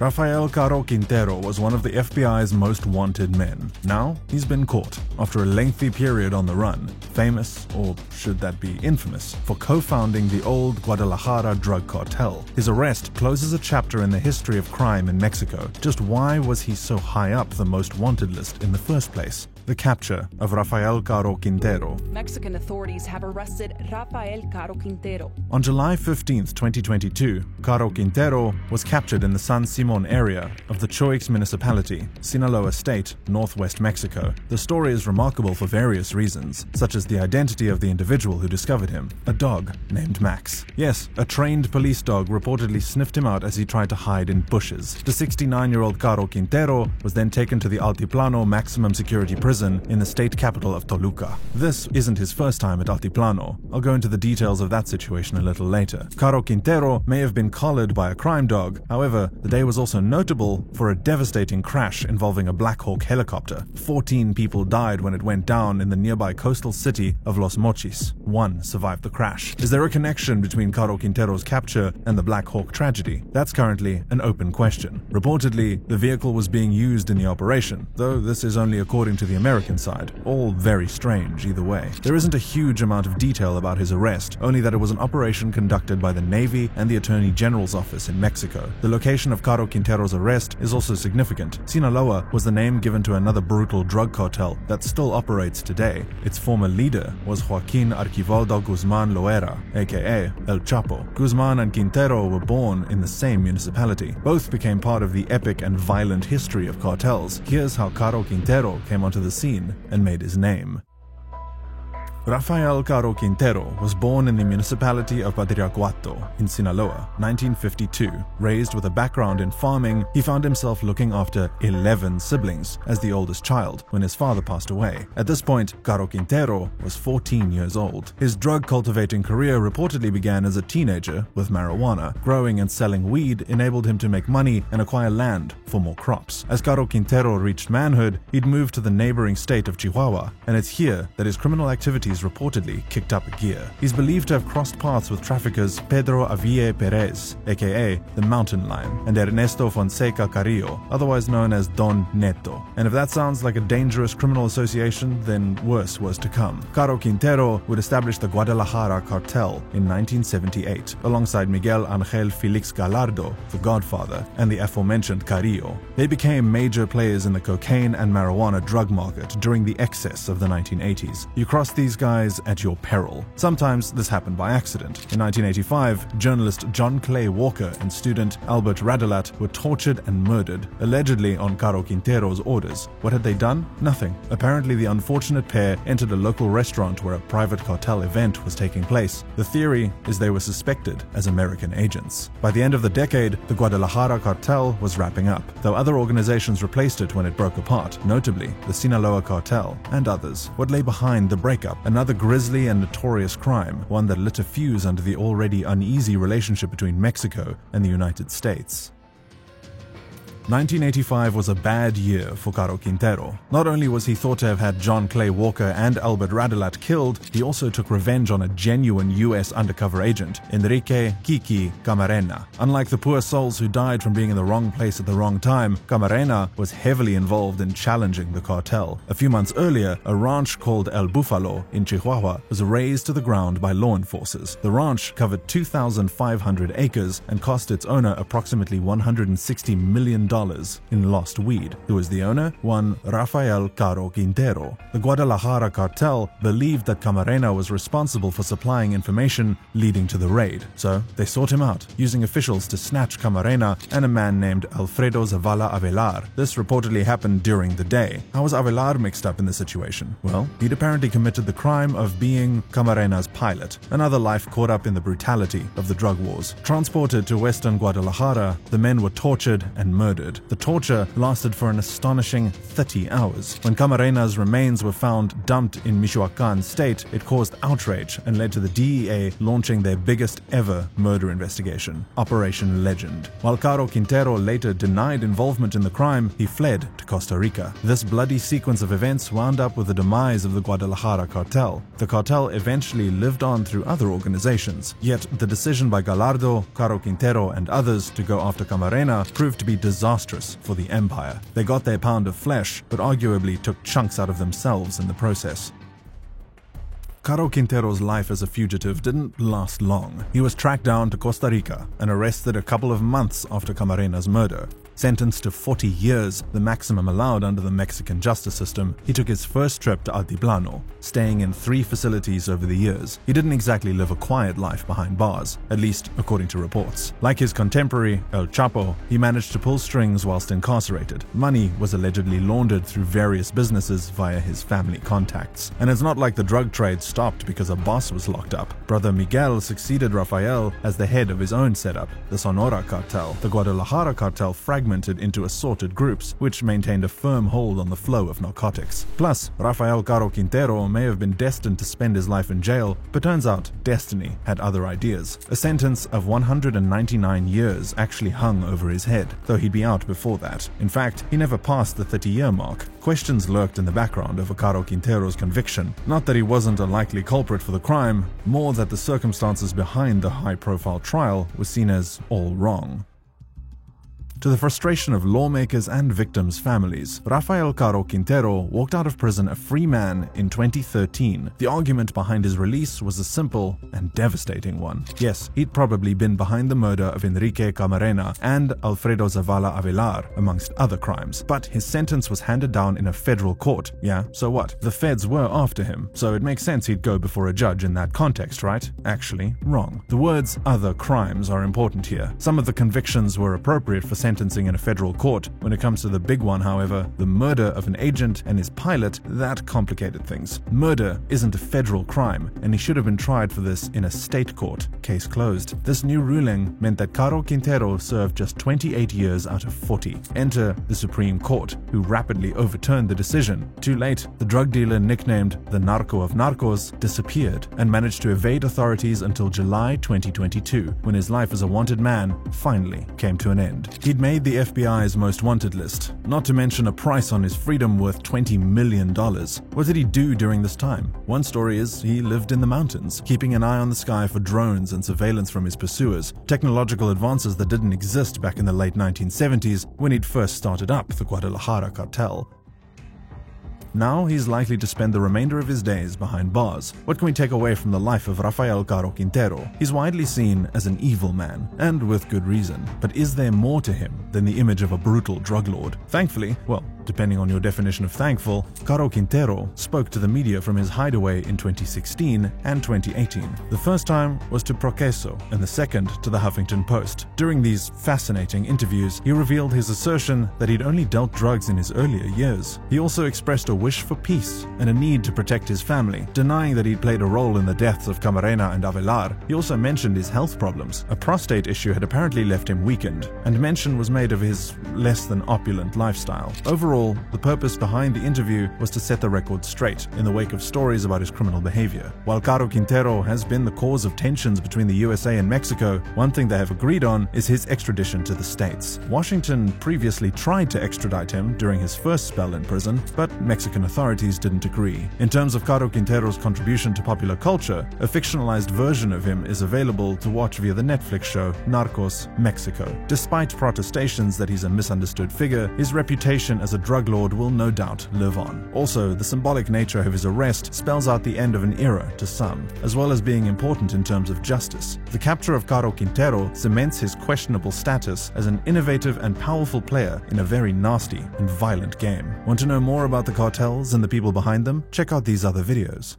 Rafael Caro Quintero was one of the FBI's most wanted men. Now, he's been caught after a lengthy period on the run, famous, or should that be infamous, for co founding the old Guadalajara drug cartel. His arrest closes a chapter in the history of crime in Mexico. Just why was he so high up the most wanted list in the first place? The capture of Rafael Caro Quintero. Mexican authorities have arrested Rafael Caro Quintero. On July 15, 2022, Caro Quintero was captured in the San Simon area of the Choix municipality, Sinaloa state, northwest Mexico. The story is remarkable for various reasons, such as the identity of the individual who discovered him, a dog named Max. Yes, a trained police dog reportedly sniffed him out as he tried to hide in bushes. The 69 year old Caro Quintero was then taken to the Altiplano maximum security prison prison in the state capital of Toluca. This isn't his first time at Altiplano. I'll go into the details of that situation a little later. Caro Quintero may have been collared by a crime dog, however, the day was also notable for a devastating crash involving a Black Hawk helicopter. 14 people died when it went down in the nearby coastal city of Los Mochis. One survived the crash. Is there a connection between Caro Quintero's capture and the Black Hawk tragedy? That's currently an open question. Reportedly, the vehicle was being used in the operation, though this is only according to the American American side. All very strange either way. There isn't a huge amount of detail about his arrest, only that it was an operation conducted by the Navy and the Attorney General's office in Mexico. The location of Caro Quintero's arrest is also significant. Sinaloa was the name given to another brutal drug cartel that still operates today. Its former leader was Joaquin Archivaldo Guzman Loera, aka El Chapo. Guzman and Quintero were born in the same municipality. Both became part of the epic and violent history of cartels. Here's how Caro Quintero came onto the scene and made his name. Rafael Caro Quintero was born in the municipality of Badiraguato in Sinaloa, 1952. Raised with a background in farming, he found himself looking after 11 siblings as the oldest child when his father passed away. At this point, Caro Quintero was 14 years old. His drug cultivating career reportedly began as a teenager with marijuana. Growing and selling weed enabled him to make money and acquire land for more crops. As Caro Quintero reached manhood, he'd moved to the neighboring state of Chihuahua, and it's here that his criminal activities reportedly kicked up a gear. He's believed to have crossed paths with traffickers Pedro Aviles Perez, aka the Mountain Lion, and Ernesto Fonseca Carrillo, otherwise known as Don Neto. And if that sounds like a dangerous criminal association, then worse was to come. Caro Quintero would establish the Guadalajara cartel in 1978, alongside Miguel Angel Felix Gallardo, the Godfather, and the aforementioned Carrillo. They became major players in the cocaine and marijuana drug market during the excess of the 1980s. You cross these guys at your peril. Sometimes this happened by accident. In 1985, journalist John Clay Walker and student Albert Radelat were tortured and murdered, allegedly on Caro Quintero's orders. What had they done? Nothing. Apparently, the unfortunate pair entered a local restaurant where a private cartel event was taking place. The theory is they were suspected as American agents. By the end of the decade, the Guadalajara cartel was wrapping up, though other organizations replaced it when it broke apart, notably the Sinaloa cartel and others. What lay behind the breakup? Another grisly and notorious crime, one that lit a fuse under the already uneasy relationship between Mexico and the United States. 1985 was a bad year for Caro Quintero. Not only was he thought to have had John Clay Walker and Albert Radelat killed, he also took revenge on a genuine US undercover agent, Enrique Kiki Camarena. Unlike the poor souls who died from being in the wrong place at the wrong time, Camarena was heavily involved in challenging the cartel. A few months earlier, a ranch called El Bufalo in Chihuahua was razed to the ground by law enforcers. The ranch covered 2,500 acres and cost its owner approximately $160 million in lost weed. Who was the owner? One Rafael Caro Quintero. The Guadalajara cartel believed that Camarena was responsible for supplying information leading to the raid, so they sought him out, using officials to snatch Camarena and a man named Alfredo Zavala Avelar. This reportedly happened during the day. How was Avelar mixed up in the situation? Well, he'd apparently committed the crime of being Camarena's pilot, another life caught up in the brutality of the drug wars. Transported to western Guadalajara, the men were tortured and murdered murdered. The torture lasted for an astonishing 30 hours. When Camarena's remains were found dumped in Michoacan state, it caused outrage and led to the DEA launching their biggest ever murder investigation, Operation Legend. While Caro Quintero later denied involvement in the crime, he fled to Costa Rica. This bloody sequence of events wound up with the demise of the Guadalajara cartel. The cartel eventually lived on through other organizations, yet the decision by Gallardo, Caro Quintero, and others to go after Camarena proved to be disastrous for the empire. They got their pound of flesh, but arguably took chunks out of themselves in the process. Caro Quintero's life as a fugitive didn't last long. He was tracked down to Costa Rica and arrested a couple of months after Camarena's murder. Sentenced to 40 years, the maximum allowed under the Mexican justice system, he took his first trip to Altiplano, staying in three facilities over the years. He didn't exactly live a quiet life behind bars, at least according to reports. Like his contemporary, El Chapo, he managed to pull strings whilst incarcerated. Money was allegedly laundered through various businesses via his family contacts. And it's not like the drug trade stopped because a boss was locked up. Brother Miguel succeeded Rafael as the head of his own setup, the Sonora cartel. The Guadalajara cartel fragmented fragmented into assorted groups, which maintained a firm hold on the flow of narcotics. Plus, Rafael Caro Quintero may have been destined to spend his life in jail, but turns out destiny had other ideas. A sentence of 199 years actually hung over his head, though he'd be out before that. In fact, he never passed the 30 year mark. Questions lurked in the background over Caro Quintero's conviction. Not that he wasn't a likely culprit for the crime, more that the circumstances behind the high profile trial were seen as all wrong. To the frustration of lawmakers and victims' families, Rafael Caro Quintero walked out of prison a free man in 2013. The argument behind his release was a simple and devastating one. Yes, he'd probably been behind the murder of Enrique Camarena and Alfredo Zavala Avelar, amongst other crimes, but his sentence was handed down in a federal court. Yeah, so what? The feds were after him, so it makes sense he'd go before a judge in that context, right? Actually, wrong. The words other crimes are important here. Some of the convictions were appropriate for sentencing in a federal court. When it comes to the big one, however, the murder of an agent and his pilot, that complicated things. Murder isn't a federal crime, and he should have been tried for this in a state court. Case closed. This new ruling meant that Caro Quintero served just 28 years out of 40. Enter the Supreme Court, who rapidly overturned the decision. Too late, the drug dealer nicknamed the Narco of Narcos disappeared and managed to evade authorities until July 2022, when his life as a wanted man finally came to an end. He'd made the FBI's most wanted list, not to mention a price on his freedom worth $20 million. What did he do during this time? One story is he lived in the mountains, keeping an eye on the sky for drones and surveillance from his pursuers, technological advances that didn't exist back in the late 1970s when he'd first started up the Guadalajara cartel. Now he's likely to spend the remainder of his days behind bars. What can we take away from the life of Rafael Caro Quintero? He's widely seen as an evil man, and with good reason. But is there more to him than the image of a brutal drug lord? Thankfully, well, depending on your definition of thankful, Caro Quintero spoke to the media from his hideaway in 2016 and 2018. The first time was to Proceso, and the second to the Huffington Post. During these fascinating interviews, he revealed his assertion that he'd only dealt drugs in his earlier years. He also expressed a wish for peace and a need to protect his family, denying that he'd played a role in the deaths of Camarena and Avelar. He also mentioned his health problems. A prostate issue had apparently left him weakened, and mention was made of his less than opulent lifestyle. Overall, the purpose behind the interview was to set the record straight in the wake of stories about his criminal behavior. While Caro Quintero has been the cause of tensions between the USA and Mexico, one thing they have agreed on is his extradition to the States. Washington previously tried to extradite him during his first spell in prison, but Mexican authorities didn't agree. In terms of Caro Quintero's contribution to popular culture, a fictionalized version of him is available to watch via the Netflix show Narcos Mexico. Despite protestations that he's a misunderstood figure, his reputation as a drug lord will no doubt live on. Also, the symbolic nature of his arrest spells out the end of an era to some, as well as being important in terms of justice. The capture of Caro Quintero cements his questionable status as an innovative and powerful player in a very nasty and violent game. Want to know more about the cartels and the people behind them? Check out these other videos.